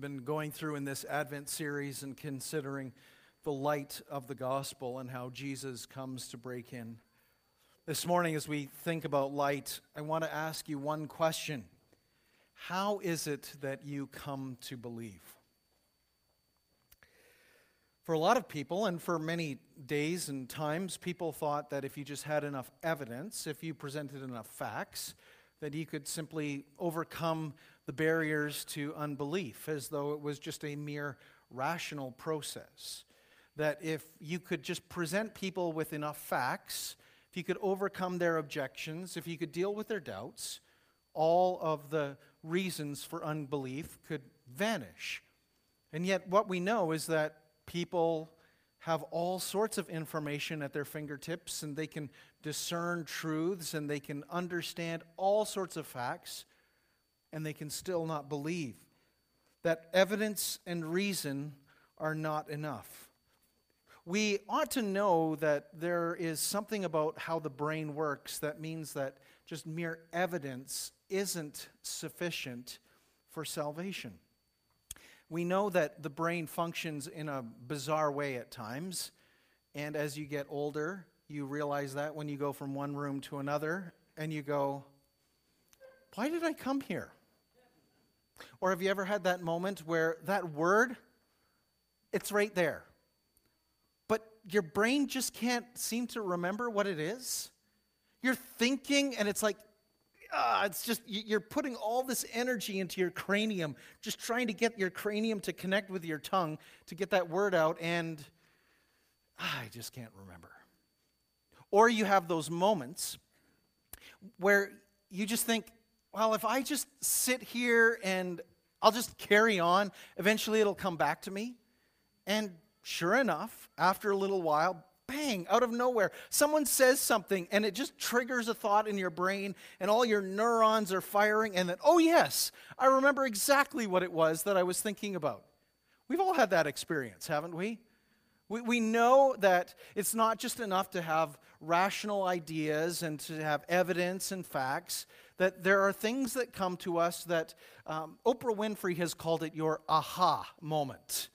Been going through in this Advent series and considering the light of the gospel and how Jesus comes to break in. This morning, as we think about light, I want to ask you one question How is it that you come to believe? For a lot of people, and for many days and times, people thought that if you just had enough evidence, if you presented enough facts, that he could simply overcome the barriers to unbelief as though it was just a mere rational process. That if you could just present people with enough facts, if you could overcome their objections, if you could deal with their doubts, all of the reasons for unbelief could vanish. And yet, what we know is that people have all sorts of information at their fingertips and they can discern truths and they can understand all sorts of facts and they can still not believe. That evidence and reason are not enough. We ought to know that there is something about how the brain works that means that just mere evidence isn't sufficient for salvation. We know that the brain functions in a bizarre way at times, and as you get older, you realize that when you go from one room to another and you go, Why did I come here? Or have you ever had that moment where that word, it's right there, but your brain just can't seem to remember what it is? You're thinking, and it's like, ah, it's just, you're putting all this energy into your cranium, just trying to get your cranium to connect with your tongue to get that word out, and ah, I just can't remember. Or you have those moments where you just think, well, if I just sit here and I'll just carry on, eventually it'll come back to me. And sure enough, after a little while, bang, out of nowhere, someone says something and it just triggers a thought in your brain, and all your neurons are firing. And then, oh, yes, I remember exactly what it was that I was thinking about. We've all had that experience, haven't we? We, we know that it's not just enough to have rational ideas and to have evidence and facts, that there are things that come to us that um, Oprah Winfrey has called it your aha moment.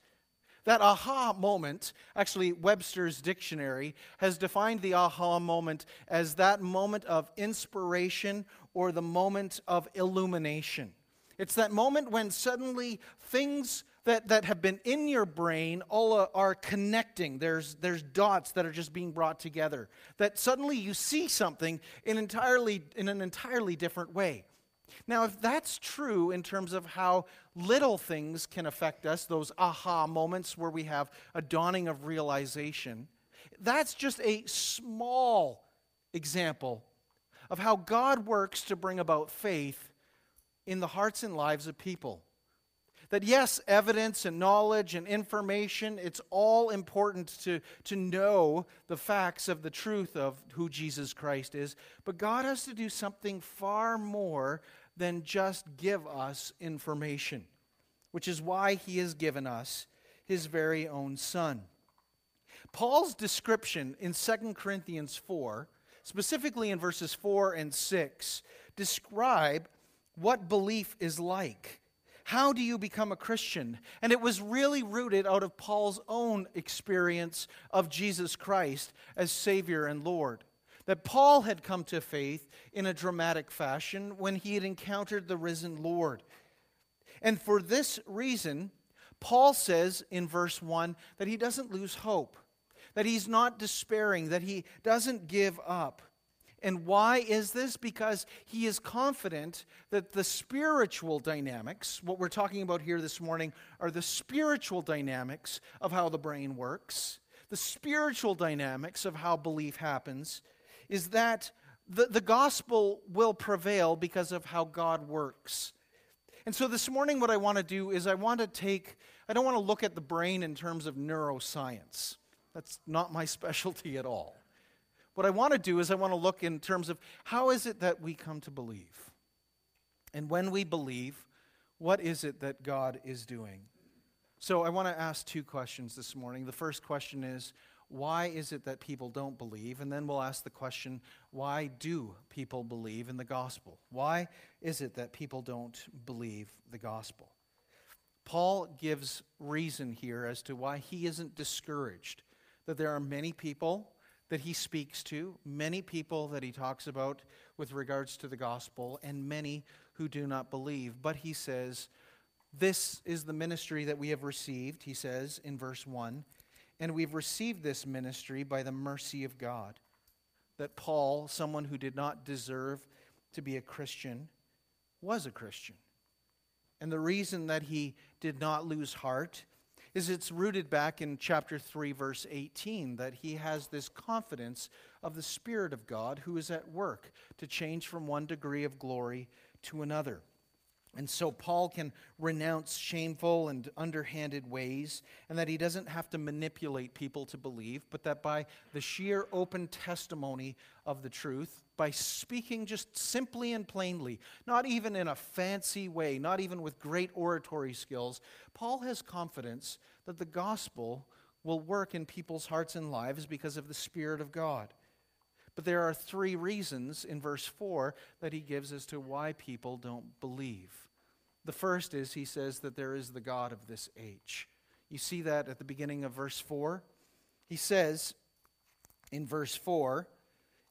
That aha moment, actually, Webster's dictionary has defined the aha moment as that moment of inspiration or the moment of illumination. It's that moment when suddenly things that, that have been in your brain all uh, are connecting. There's, there's dots that are just being brought together. That suddenly you see something in, entirely, in an entirely different way. Now, if that's true in terms of how little things can affect us, those aha moments where we have a dawning of realization, that's just a small example of how God works to bring about faith in the hearts and lives of people that yes, evidence and knowledge and information, it's all important to, to know the facts of the truth of who Jesus Christ is. But God has to do something far more than just give us information, which is why he has given us his very own Son. Paul's description in 2 Corinthians 4, specifically in verses 4 and 6, describe what belief is like. How do you become a Christian? And it was really rooted out of Paul's own experience of Jesus Christ as Savior and Lord. That Paul had come to faith in a dramatic fashion when he had encountered the risen Lord. And for this reason, Paul says in verse 1 that he doesn't lose hope, that he's not despairing, that he doesn't give up. And why is this? Because he is confident that the spiritual dynamics, what we're talking about here this morning, are the spiritual dynamics of how the brain works, the spiritual dynamics of how belief happens, is that the, the gospel will prevail because of how God works. And so this morning, what I want to do is I want to take, I don't want to look at the brain in terms of neuroscience. That's not my specialty at all. What I want to do is I want to look in terms of how is it that we come to believe? And when we believe, what is it that God is doing? So I want to ask two questions this morning. The first question is, why is it that people don't believe? And then we'll ask the question, why do people believe in the gospel? Why is it that people don't believe the gospel? Paul gives reason here as to why he isn't discouraged. That there are many people that he speaks to, many people that he talks about with regards to the gospel, and many who do not believe. But he says, This is the ministry that we have received, he says in verse 1, and we've received this ministry by the mercy of God. That Paul, someone who did not deserve to be a Christian, was a Christian. And the reason that he did not lose heart is it's rooted back in chapter 3, verse 18, that he has this confidence of the Spirit of God who is at work to change from one degree of glory to another. And so Paul can renounce shameful and underhanded ways, and that he doesn't have to manipulate people to believe, but that by the sheer open testimony of the truth, by speaking just simply and plainly, not even in a fancy way, not even with great oratory skills, Paul has confidence that the gospel will work in people's hearts and lives because of the Spirit of God. But there are three reasons in verse 4 that he gives as to why people don't believe. The first is he says that there is the God of this age. You see that at the beginning of verse 4? He says in verse 4,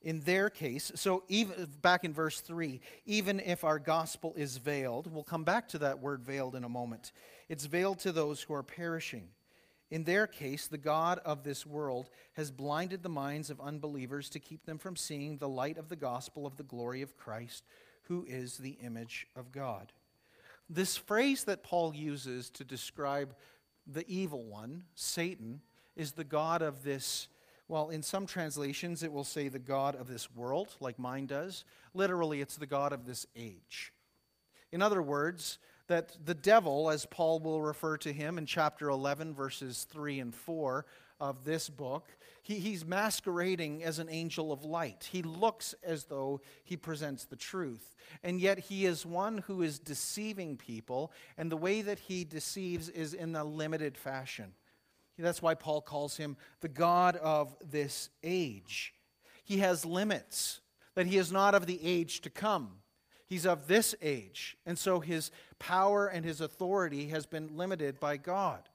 in their case, so even back in verse 3, even if our gospel is veiled, we'll come back to that word veiled in a moment. It's veiled to those who are perishing. In their case, the God of this world has blinded the minds of unbelievers to keep them from seeing the light of the gospel of the glory of Christ, who is the image of God. This phrase that Paul uses to describe the evil one, Satan, is the God of this. Well, in some translations, it will say the God of this world, like mine does. Literally, it's the God of this age. In other words, that the devil, as Paul will refer to him in chapter 11, verses 3 and 4 of this book, he, he's masquerading as an angel of light. He looks as though he presents the truth. And yet he is one who is deceiving people, and the way that he deceives is in a limited fashion. That's why Paul calls him the God of this age. He has limits, that he is not of the age to come. He's of this age. And so his power and his authority has been limited by God.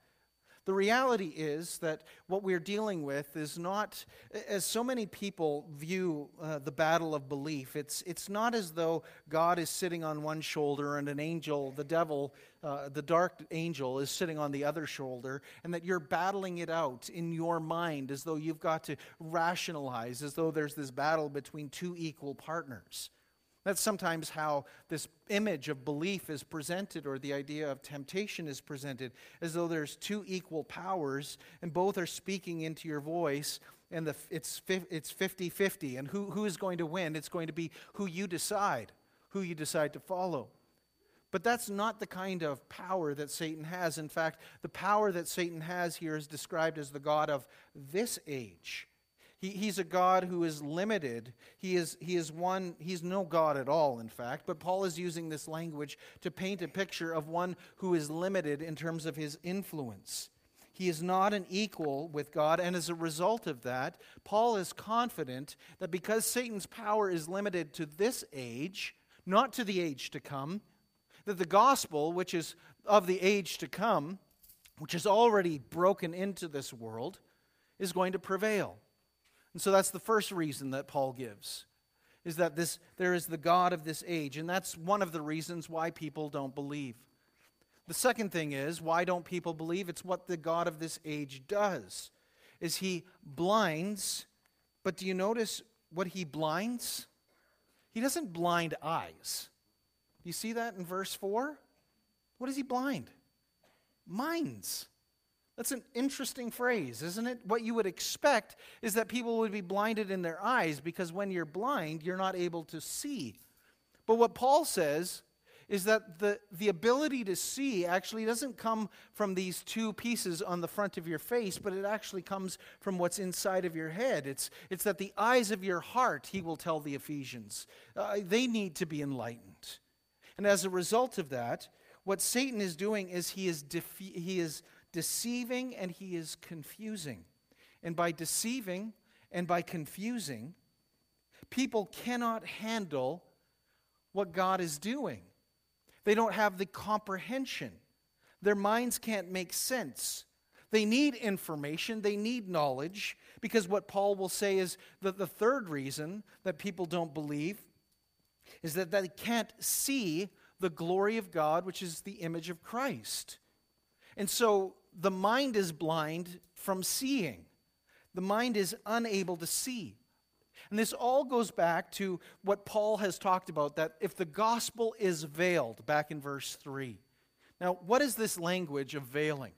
The reality is that what we're dealing with is not, as so many people view uh, the battle of belief, it's, it's not as though God is sitting on one shoulder and an angel, the devil, uh, the dark angel, is sitting on the other shoulder, and that you're battling it out in your mind as though you've got to rationalize, as though there's this battle between two equal partners. That's sometimes how this image of belief is presented, or the idea of temptation is presented, as though there's two equal powers, and both are speaking into your voice, and the, it's, it's 50 50. And who, who is going to win? It's going to be who you decide, who you decide to follow. But that's not the kind of power that Satan has. In fact, the power that Satan has here is described as the God of this age. He, he's a God who is limited. He is, he is one, he's no God at all, in fact. But Paul is using this language to paint a picture of one who is limited in terms of his influence. He is not an equal with God, and as a result of that, Paul is confident that because Satan's power is limited to this age, not to the age to come, that the gospel, which is of the age to come, which is already broken into this world, is going to prevail. And so that's the first reason that Paul gives is that this there is the God of this age and that's one of the reasons why people don't believe. The second thing is why don't people believe? It's what the God of this age does. Is he blinds, but do you notice what he blinds? He doesn't blind eyes. You see that in verse 4? What does he blind? Minds. That's an interesting phrase, isn't it? What you would expect is that people would be blinded in their eyes because when you're blind, you're not able to see. But what Paul says is that the, the ability to see actually doesn't come from these two pieces on the front of your face, but it actually comes from what's inside of your head. It's, it's that the eyes of your heart, he will tell the Ephesians, uh, they need to be enlightened. And as a result of that, what Satan is doing is he is, he is deceiving and he is confusing. And by deceiving and by confusing, people cannot handle what God is doing. They don't have the comprehension. Their minds can't make sense. They need information, they need knowledge, because what Paul will say is that the third reason that people don't believe is that they can't see the glory of God, which is the image of Christ. And so the mind is blind from seeing, the mind is unable to see. And this all goes back to what Paul has talked about that if the gospel is veiled, back in verse 3. Now, what is this language of veiling?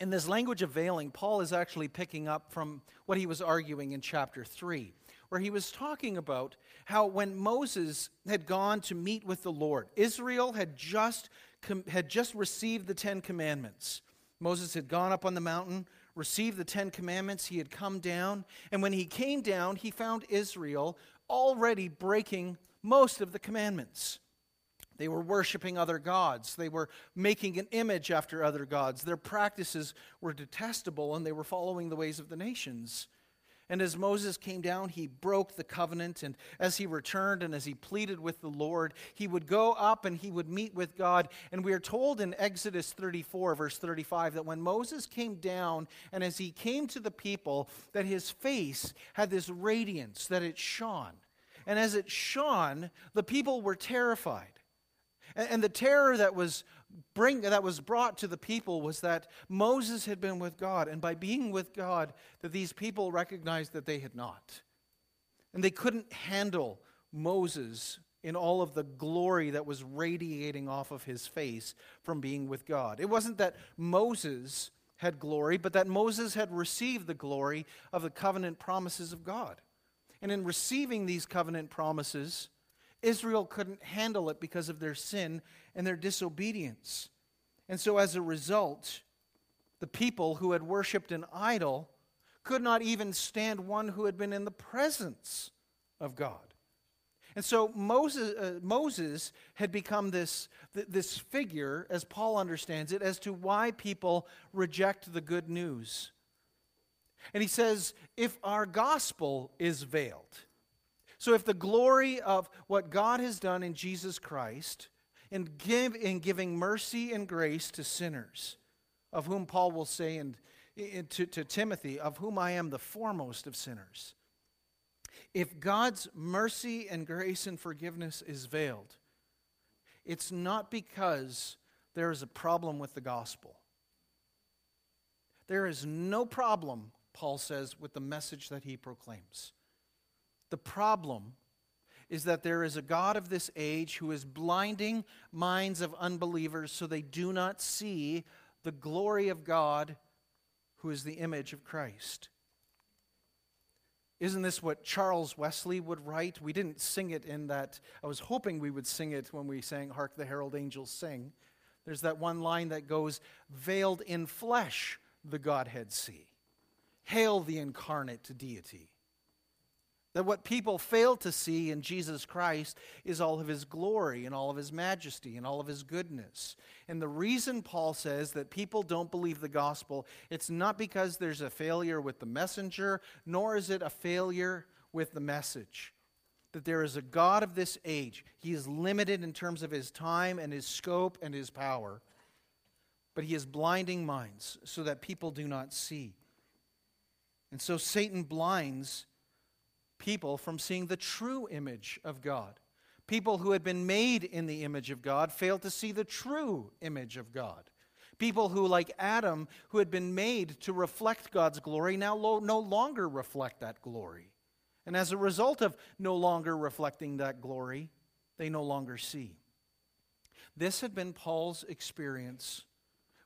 In this language of veiling, Paul is actually picking up from what he was arguing in chapter 3, where he was talking about how when Moses had gone to meet with the Lord, Israel had just, had just received the Ten Commandments. Moses had gone up on the mountain, received the Ten Commandments, he had come down, and when he came down, he found Israel already breaking most of the commandments. They were worshiping other gods. They were making an image after other gods. Their practices were detestable, and they were following the ways of the nations. And as Moses came down, he broke the covenant. And as he returned and as he pleaded with the Lord, he would go up and he would meet with God. And we are told in Exodus 34, verse 35, that when Moses came down and as he came to the people, that his face had this radiance, that it shone. And as it shone, the people were terrified. And, the terror that was, bring, that was brought to the people was that Moses had been with God, and by being with God, that these people recognized that they had not. And they couldn't handle Moses in all of the glory that was radiating off of his face from being with God. It wasn't that Moses had glory, but that Moses had received the glory of the covenant promises of God. And in receiving these covenant promises, Israel couldn't handle it because of their sin and their disobedience. And so, as a result, the people who had worshiped an idol could not even stand one who had been in the presence of God. And so Moses, uh, Moses had become this, th- this figure, as Paul understands it, as to why people reject the good news. And he says, if our gospel is veiled, so, if the glory of what God has done in Jesus Christ in, give, in giving mercy and grace to sinners, of whom Paul will say in, to, to Timothy, of whom I am the foremost of sinners, if God's mercy and grace and forgiveness is veiled, it's not because there is a problem with the gospel. There is no problem, Paul says, with the message that he proclaims. The problem is that there is a God of this age who is blinding minds of unbelievers so they do not see the glory of God who is the image of Christ. Isn't this what Charles Wesley would write? We didn't sing it in that. I was hoping we would sing it when we sang Hark the Herald Angels Sing. There's that one line that goes, Veiled in flesh, the Godhead see. Hail the incarnate deity. That what people fail to see in Jesus Christ is all of his glory and all of his majesty and all of his goodness. And the reason Paul says that people don't believe the gospel, it's not because there's a failure with the messenger, nor is it a failure with the message. That there is a God of this age. He is limited in terms of his time and his scope and his power, but he is blinding minds so that people do not see. And so Satan blinds people from seeing the true image of God. People who had been made in the image of God failed to see the true image of God. People who, like Adam, who had been made to reflect God's glory, now lo- no longer reflect that glory. And as a result of no longer reflecting that glory, they no longer see. This had been Paul's experience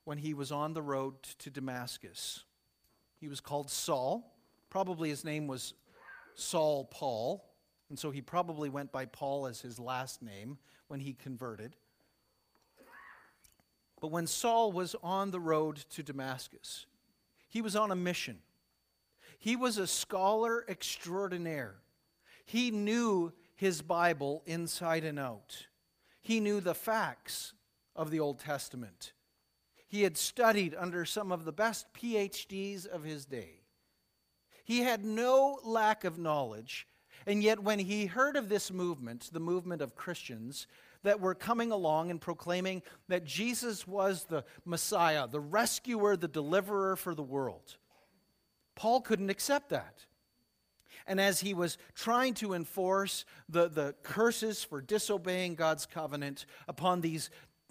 when he was on the road to Damascus. He was called Saul. Probably his name was Saul Paul, and so he probably went by Paul as his last name when he converted. But when Saul was on the road to Damascus, he was on a mission. He was a scholar extraordinaire. He knew his Bible inside and out. He knew the facts of the Old Testament. He had studied under some of the best PhDs of his day. He had no lack of knowledge. And yet, when he heard of this movement, the movement of Christians, that were coming along and proclaiming that Jesus was the Messiah, the rescuer, the deliverer for the world. Paul couldn't accept that. And as he was trying to enforce the, the curses for disobeying God's covenant upon these,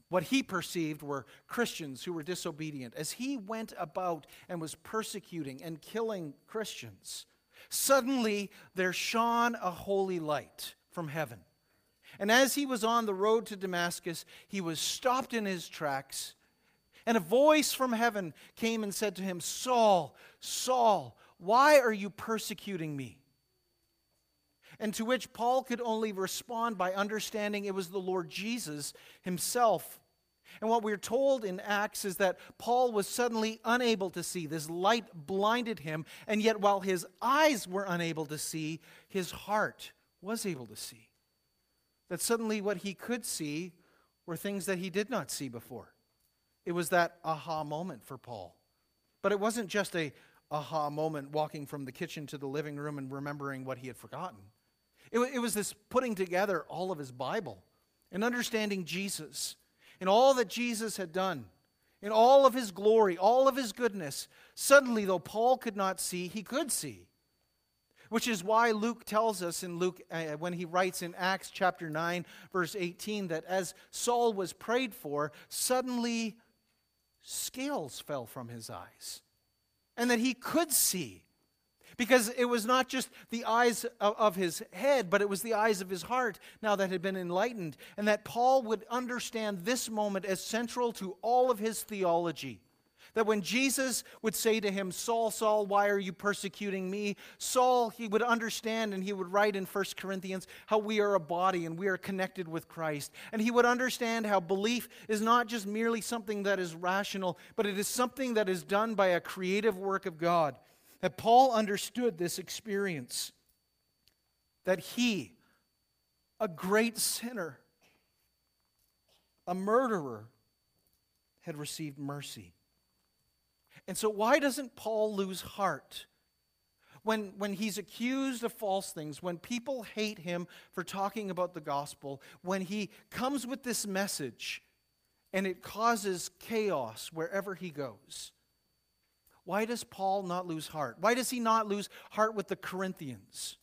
what he perceived were Christians who were disobedient, as he went about and was persecuting and killing Christians, suddenly there shone a holy light from heaven. And as he was on the road to Damascus, he was stopped in his tracks. And a voice from heaven came and said to him, Saul, Saul, why are you persecuting me? And to which Paul could only respond by understanding it was the Lord Jesus himself. And what we're told in Acts is that Paul was suddenly unable to see. This light blinded him, and yet while his eyes were unable to see, his heart was able to see. That suddenly what he could see were things that he did not see before. It was that aha moment for Paul. But it wasn't just a aha moment walking from the kitchen to the living room and remembering what he had forgotten. It, it was this putting together all of his Bible and understanding Jesus and all that Jesus had done in all of his glory, all of his goodness. Suddenly, though Paul could not see, he could see. Which is why Luke tells us in Luke, uh, when he writes in Acts chapter 9, verse 18, that as Saul was prayed for, suddenly scales fell from his eyes, and that he could see. Because it was not just the eyes of, his head, but it was the eyes of his heart now that had been enlightened. And that Paul would understand this moment as central to all of his theology. That when Jesus would say to him, Saul, Saul, why are you persecuting me? Saul, he would understand and he would write in 1 Corinthians how we are a body and we are connected with Christ. And he would understand how belief is not just merely something that is rational, but it is something that is done by a creative work of God. That Paul understood this experience. That he, a great sinner, a murderer, had received mercy. And so, why doesn't Paul lose heart? When, when he's accused of false things, when people hate him for talking about the gospel, when he comes with this message and it causes chaos wherever he goes, why does Paul not lose heart? Why does he not lose heart with the Corinthians?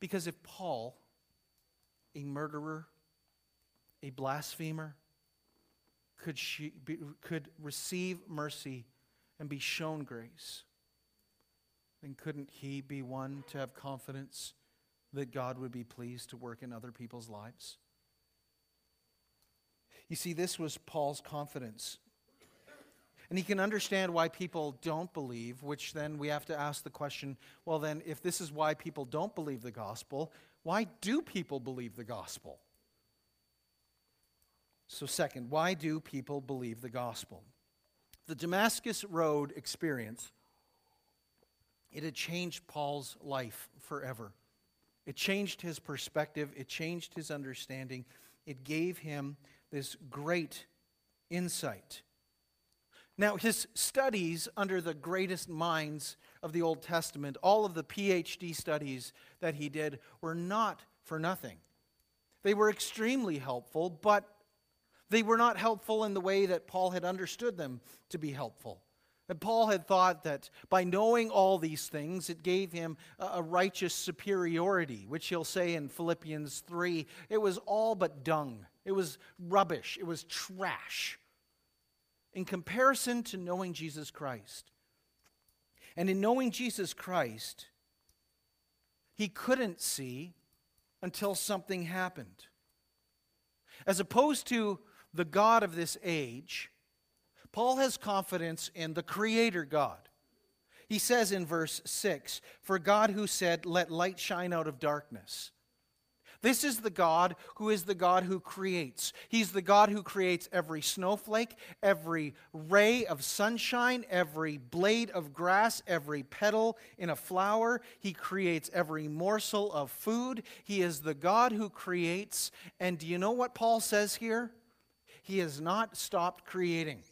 Because if Paul, a murderer, a blasphemer, could, she be, could receive mercy and be shown grace, then couldn't he be one to have confidence that God would be pleased to work in other people's lives? You see, this was Paul's confidence. And he can understand why people don't believe, which then we have to ask the question well, then, if this is why people don't believe the gospel, why do people believe the gospel? So, second, why do people believe the gospel? The Damascus Road experience, it had changed Paul's life forever. It changed his perspective, it changed his understanding, it gave him this great insight now, his studies under the greatest minds of the Old Testament, all of the PhD studies that he did, were not for nothing. They were extremely helpful, but they were not helpful in the way that Paul had understood them to be helpful. And Paul had thought that by knowing all these things, it gave him a righteous superiority, which he'll say in Philippians 3 it was all but dung. It was rubbish. It was trash in comparison to knowing Jesus Christ. And in knowing Jesus Christ, he couldn't see until something happened. As opposed to the God of this age, Paul has confidence in the Creator God. He says in verse 6 For God who said, Let light shine out of darkness, this is the God who is the God who creates. He's the God who creates every snowflake, every ray of sunshine, every blade of grass, every petal in a flower. He creates every morsel of food. He is the God who creates. And do you know what Paul says here? He has not stopped creating.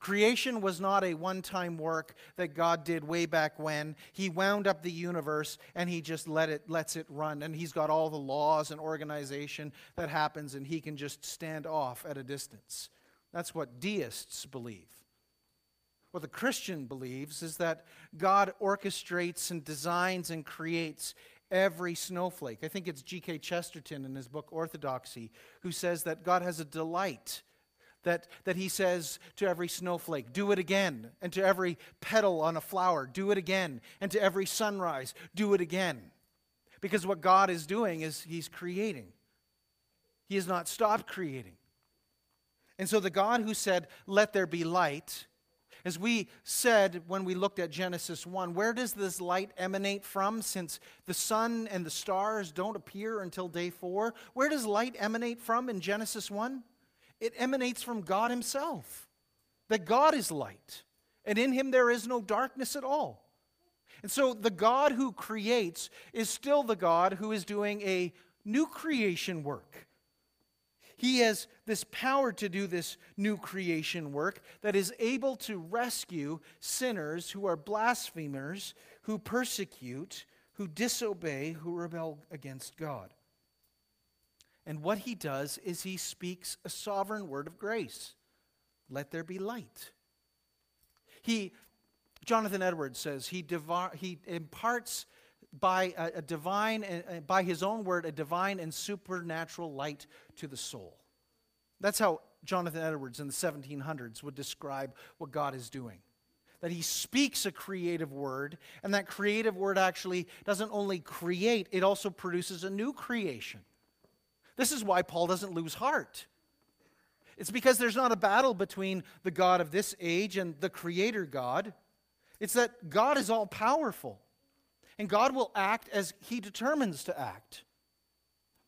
Creation was not a one time work that God did way back when. He wound up the universe and he just let it, lets it run. And he's got all the laws and organization that happens, and he can just stand off at a distance. That's what deists believe. What the Christian believes is that God orchestrates and designs and creates every snowflake. I think it's G.K. Chesterton in his book Orthodoxy who says that God has a delight that, that he says to every snowflake, do it again. And to every petal on a flower, do it again. And to every sunrise, do it again. Because what God is doing is he's creating, he has not stopped creating. And so the God who said, let there be light, as we said when we looked at Genesis 1, where does this light emanate from since the sun and the stars don't appear until day 4? Where does light emanate from in Genesis 1? It emanates from God Himself. That God is light, and in Him there is no darkness at all. And so the God who creates is still the God who is doing a new creation work. He has this power to do this new creation work that is able to rescue sinners who are blasphemers, who persecute, who disobey, who rebel against God. And what he does is he speaks a sovereign word of grace. Let there be light. He, Jonathan Edwards says, he, he imparts by a, a divine, uh, by his own word, a divine and supernatural light to the soul. That's how Jonathan Edwards in the 1700s would describe what God is doing. That he speaks a creative word, and that creative word actually doesn't only create, it also produces a new creation. This is why Paul doesn't lose heart. It's because there's not a battle between the God of this age and the Creator God. It's that God is all powerful, and God will act as He determines to act.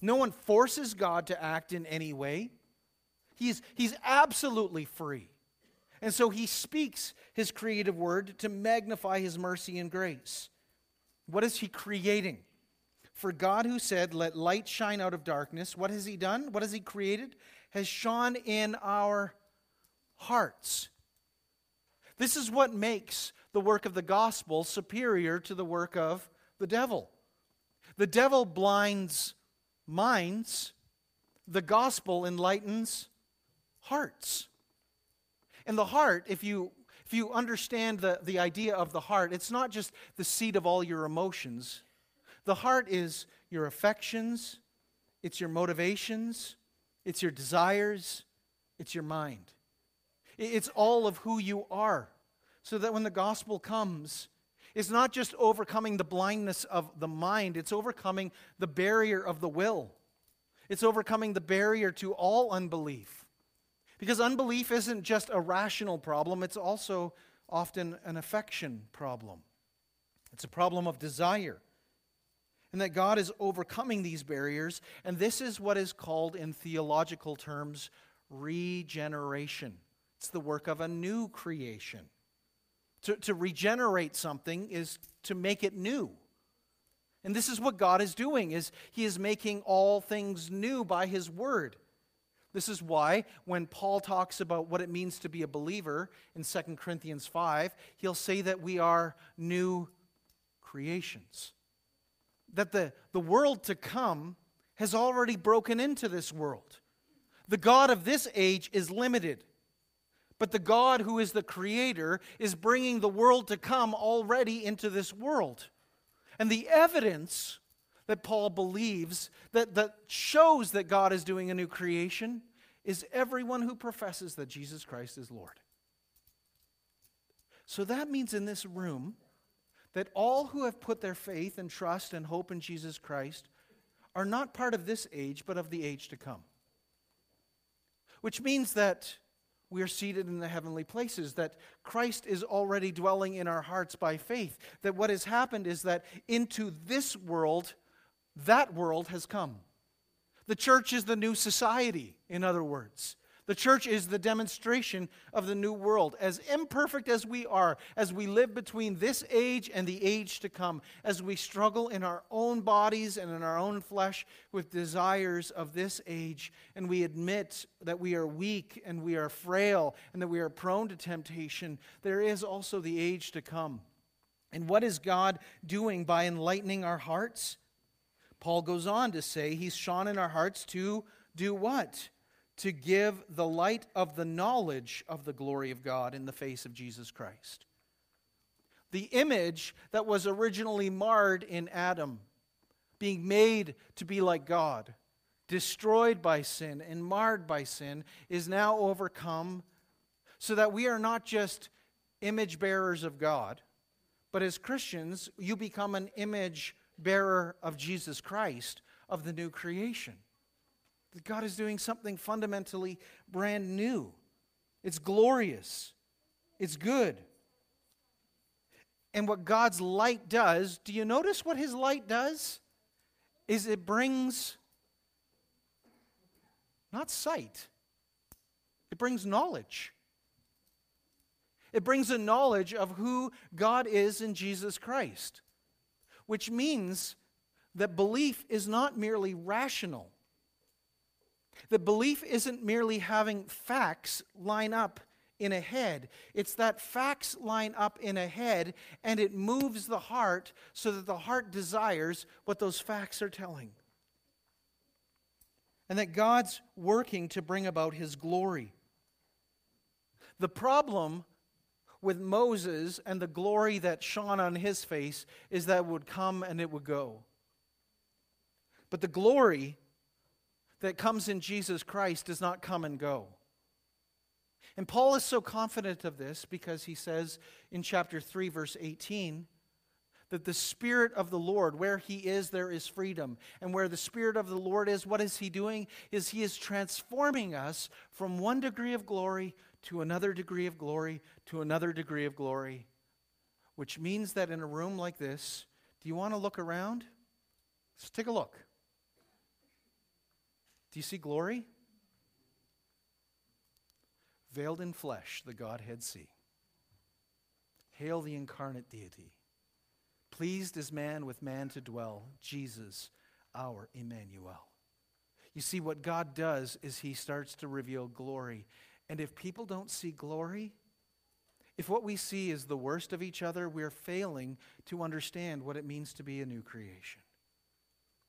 No one forces God to act in any way. He's, he's absolutely free. And so he speaks his creative word to magnify his mercy and grace. What is he creating? For God, who said, Let light shine out of darkness, what has He done? What has He created? Has shone in our hearts. This is what makes the work of the gospel superior to the work of the devil. The devil blinds minds, the gospel enlightens hearts. And the heart, if you if you understand the, the idea of the heart, it's not just the seat of all your emotions. The heart is your affections, it's your motivations, it's your desires, it's your mind. It's all of who you are. So that when the gospel comes, it's not just overcoming the blindness of the mind, it's overcoming the barrier of the will. It's overcoming the barrier to all unbelief. Because unbelief isn't just a rational problem, it's also often an affection problem. It's a problem of desire and that God is overcoming these barriers. And this is what is called, in theological terms, regeneration. It's the work of a new creation. To, to regenerate something is to make it new. And this is what God is doing is he is making all things new by his word. This is why when Paul talks about what it means to be a believer in 2 Corinthians 5, he'll say that we are new creations that the, the world to come has already broken into this world. The God of this age is limited. But the God who is the creator is bringing the world to come already into this world. And the evidence that Paul believes that, that shows that God is doing a new creation is everyone who professes that Jesus Christ is Lord. So that means in this room, that all who have put their faith and trust and hope in Jesus Christ are not part of this age, but of the age to come. Which means that we are seated in the heavenly places, that Christ is already dwelling in our hearts by faith, that what has happened is that into this world, that world has come. The church is the new society, in other words. The church is the demonstration of the new world. As imperfect as we are, as we live between this age and the age to come, as we struggle in our own bodies and in our own flesh with desires of this age, and we admit that we are weak and we are frail and that we are prone to temptation, there is also the age to come. And what is God doing by enlightening our hearts? Paul goes on to say he's shone in our hearts to do what? To give the light of the knowledge of the glory of God in the face of Jesus Christ. The image that was originally marred in Adam, being made to be like God, destroyed by sin and marred by sin, is now overcome so that we are not just image bearers of God, but as Christians, you become an image bearer of Jesus Christ, of the new creation. That God is doing something fundamentally brand new. It's glorious, it's good. And what God's light does, do you notice what his light does? Is it brings not sight, it brings knowledge. It brings a knowledge of who God is in Jesus Christ, which means that belief is not merely rational. The belief isn't merely having facts line up in a head. It's that facts line up in a head and it moves the heart so that the heart desires what those facts are telling. And that God's working to bring about his glory. The problem with Moses and the glory that shone on his face is that it would come and it would go. But the glory that comes in Jesus Christ does not come and go. And Paul is so confident of this because he says in chapter 3, verse 18, that the Spirit of the Lord, where He is, there is freedom. And where the Spirit of the Lord is, what is He doing? Is He is transforming us from one degree of glory to another degree of glory to another degree of glory. Which means that in a room like this, do you want to look around? Let's take a look. Do you see glory? Veiled in flesh, the Godhead see. Hail the incarnate deity. Pleased as man with man to dwell, Jesus, our Emmanuel. You see, what God does is he starts to reveal glory. And if people don't see glory, if what we see is the worst of each other, we're failing to understand what it means to be a new creation.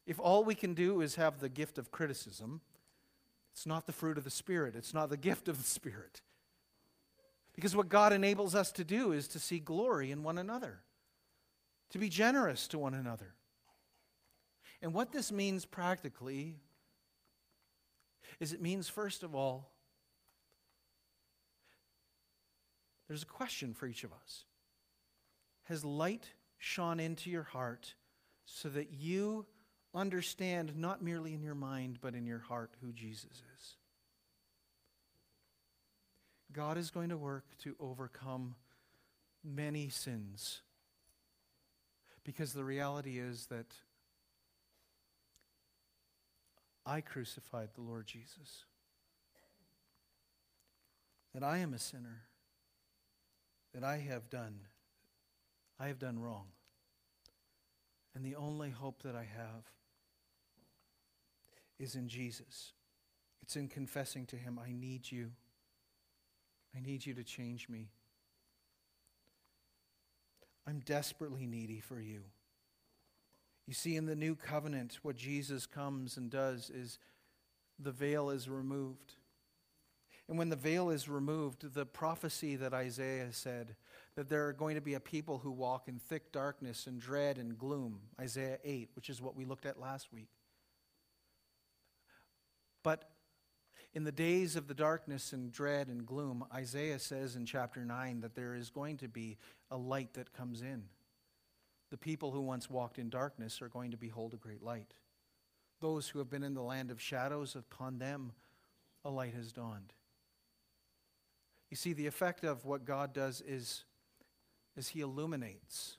If all we can do is have the gift of criticism, it's not the fruit of the Spirit, it's not the gift of the Spirit. Because what God enables us to do is to see glory in one another, to be generous to one another. And what this means practically is it means, first of all, there's a question for each of us Has light shone into your heart so that you understand, not merely in your mind, but in your heart, who Jesus is. God is going to work to overcome many sins. Because the reality is that I crucified the Lord Jesus. That I am a sinner. That I have done, I have done wrong. And the only hope that I have is in Jesus. It's in confessing to Him, I need you. I need you to change me. I'm desperately needy for you. You see, in the new covenant, what Jesus comes and does is the veil is removed. And when the veil is removed, the prophecy that Isaiah said that there are going to be a people who walk in thick darkness and dread and gloom, Isaiah 8, which is what we looked at last week. But in the days of the darkness and dread and gloom, Isaiah says in chapter 9 that there is going to be a light that comes in. The people who once walked in darkness are going to behold a great light. Those who have been in the land of shadows, upon them a light has dawned. You see, the effect of what God does is, is He illuminates,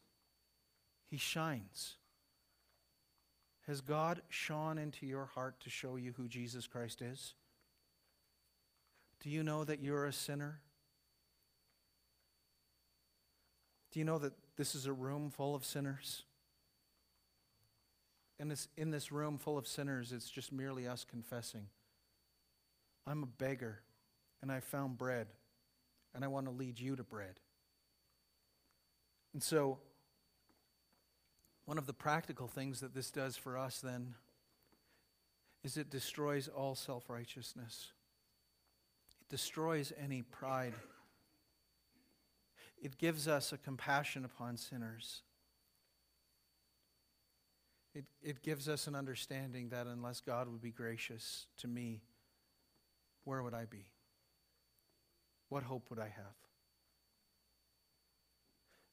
He shines. Has God shone into your heart to show you who Jesus Christ is? Do you know that you're a sinner? Do you know that this is a room full of sinners? And this, in this room full of sinners, it's just merely us confessing I'm a beggar, and I found bread, and I want to lead you to bread. And so, one of the practical things that this does for us then is it destroys all self righteousness, it destroys any pride. It gives us a compassion upon sinners. It, it gives us an understanding that unless God would be gracious to me, where would I be? What hope would I have?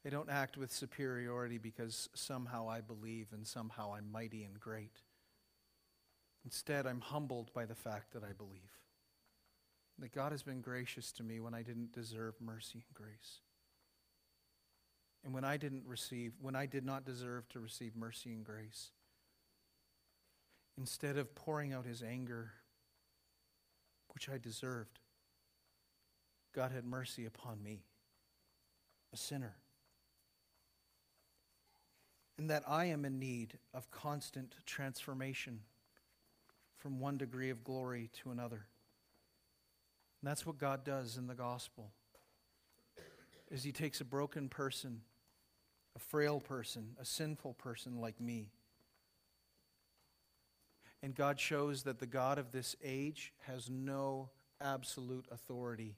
I don't act with superiority because somehow I believe and somehow I'm mighty and great. Instead, I'm humbled by the fact that I believe. That God has been gracious to me when I didn't deserve mercy and grace. And when I didn't receive, when I did not deserve to receive mercy and grace, instead of pouring out his anger, which I deserved, God had mercy upon me, a sinner and that I am in need of constant transformation from one degree of glory to another. And that's what God does in the gospel. Is he takes a broken person, a frail person, a sinful person like me. And God shows that the God of this age has no absolute authority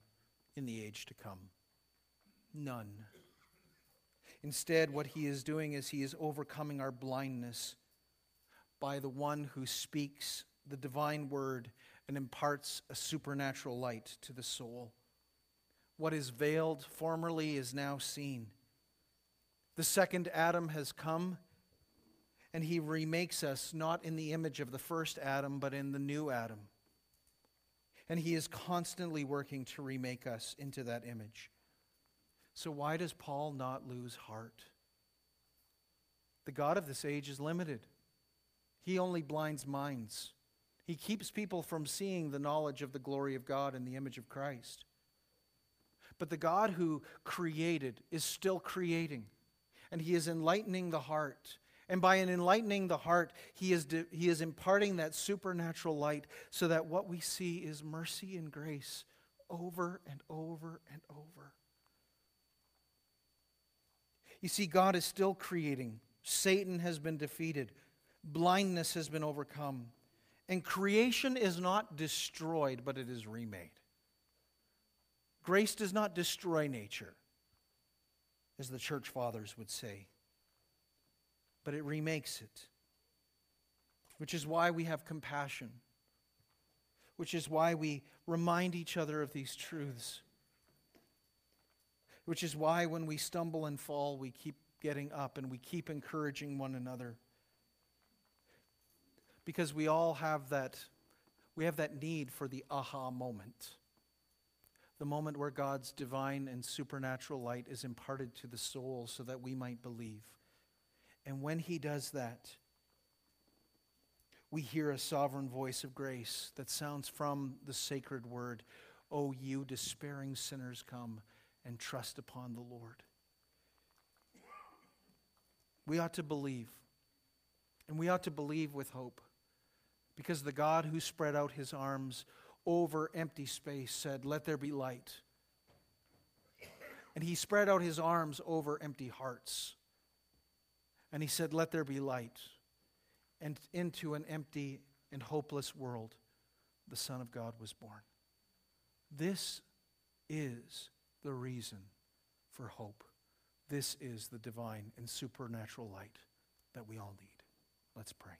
in the age to come. None. Instead, what he is doing is he is overcoming our blindness by the one who speaks the divine word and imparts a supernatural light to the soul. What is veiled formerly is now seen. The second Adam has come, and he remakes us not in the image of the first Adam, but in the new Adam. And he is constantly working to remake us into that image. So, why does Paul not lose heart? The God of this age is limited, he only blinds minds. He keeps people from seeing the knowledge of the glory of God and the image of Christ. But the God who created is still creating, and He is enlightening the heart. And by an enlightening the heart, he is, de- he is imparting that supernatural light so that what we see is mercy and grace over and over and over. You see, God is still creating. Satan has been defeated, blindness has been overcome. And creation is not destroyed, but it is remade. Grace does not destroy nature, as the church fathers would say, but it remakes it, which is why we have compassion, which is why we remind each other of these truths which is why when we stumble and fall, we keep getting up and we keep encouraging one another. Because we all have that, we have that need for the aha moment. The moment where God's divine and supernatural light is imparted to the soul so that we might believe. And when He does that, we hear a sovereign voice of grace that sounds from the sacred word. O oh, you despairing sinners, come and trust upon the Lord. We ought to believe, and we ought to believe with hope, because the God who spread out his arms over empty space said, Let there be light. And he spread out his arms over empty hearts. And he said, Let there be light. And into an empty and hopeless world, the Son of God was born. This is the reason for hope. This is the divine and supernatural light that we all need. Let's pray.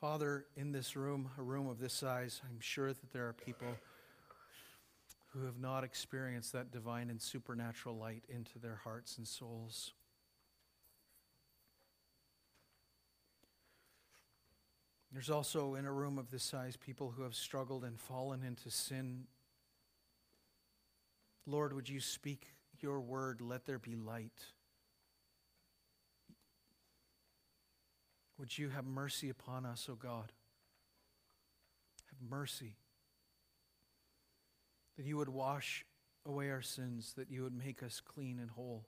Father, in this room, a room of this size, I'm sure that there are people who have not experienced that divine and supernatural light into their hearts and souls. There's also in a room of this size people who have struggled and fallen into sin Lord, would you speak your word? Let there be light. Would you have mercy upon us, O God? Have mercy. That you would wash away our sins, that you would make us clean and whole,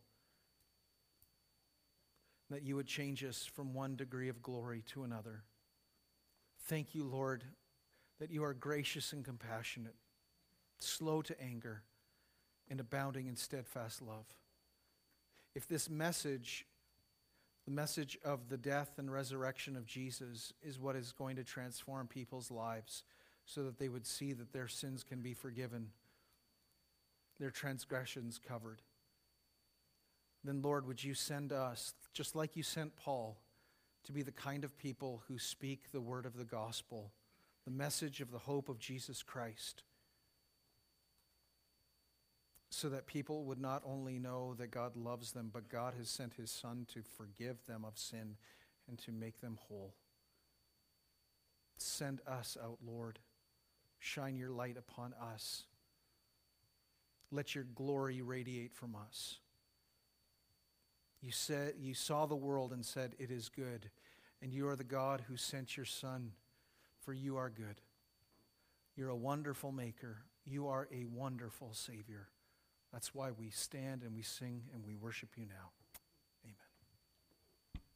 that you would change us from one degree of glory to another. Thank you, Lord, that you are gracious and compassionate, slow to anger, and abounding in steadfast love. If this message, the message of the death and resurrection of Jesus, is what is going to transform people's lives so that they would see that their sins can be forgiven, their transgressions covered, then Lord, would you send us, just like you sent Paul, to be the kind of people who speak the word of the gospel, the message of the hope of Jesus Christ so that people would not only know that God loves them, but God has sent his Son to forgive them of sin and to make them whole. Send us out, Lord. Shine your light upon us. Let your glory radiate from us. You, said, you saw the world and said, It is good. And you are the God who sent your Son, for you are good. You're a wonderful maker. You are a wonderful Savior. That's why we stand and we sing and we worship you now.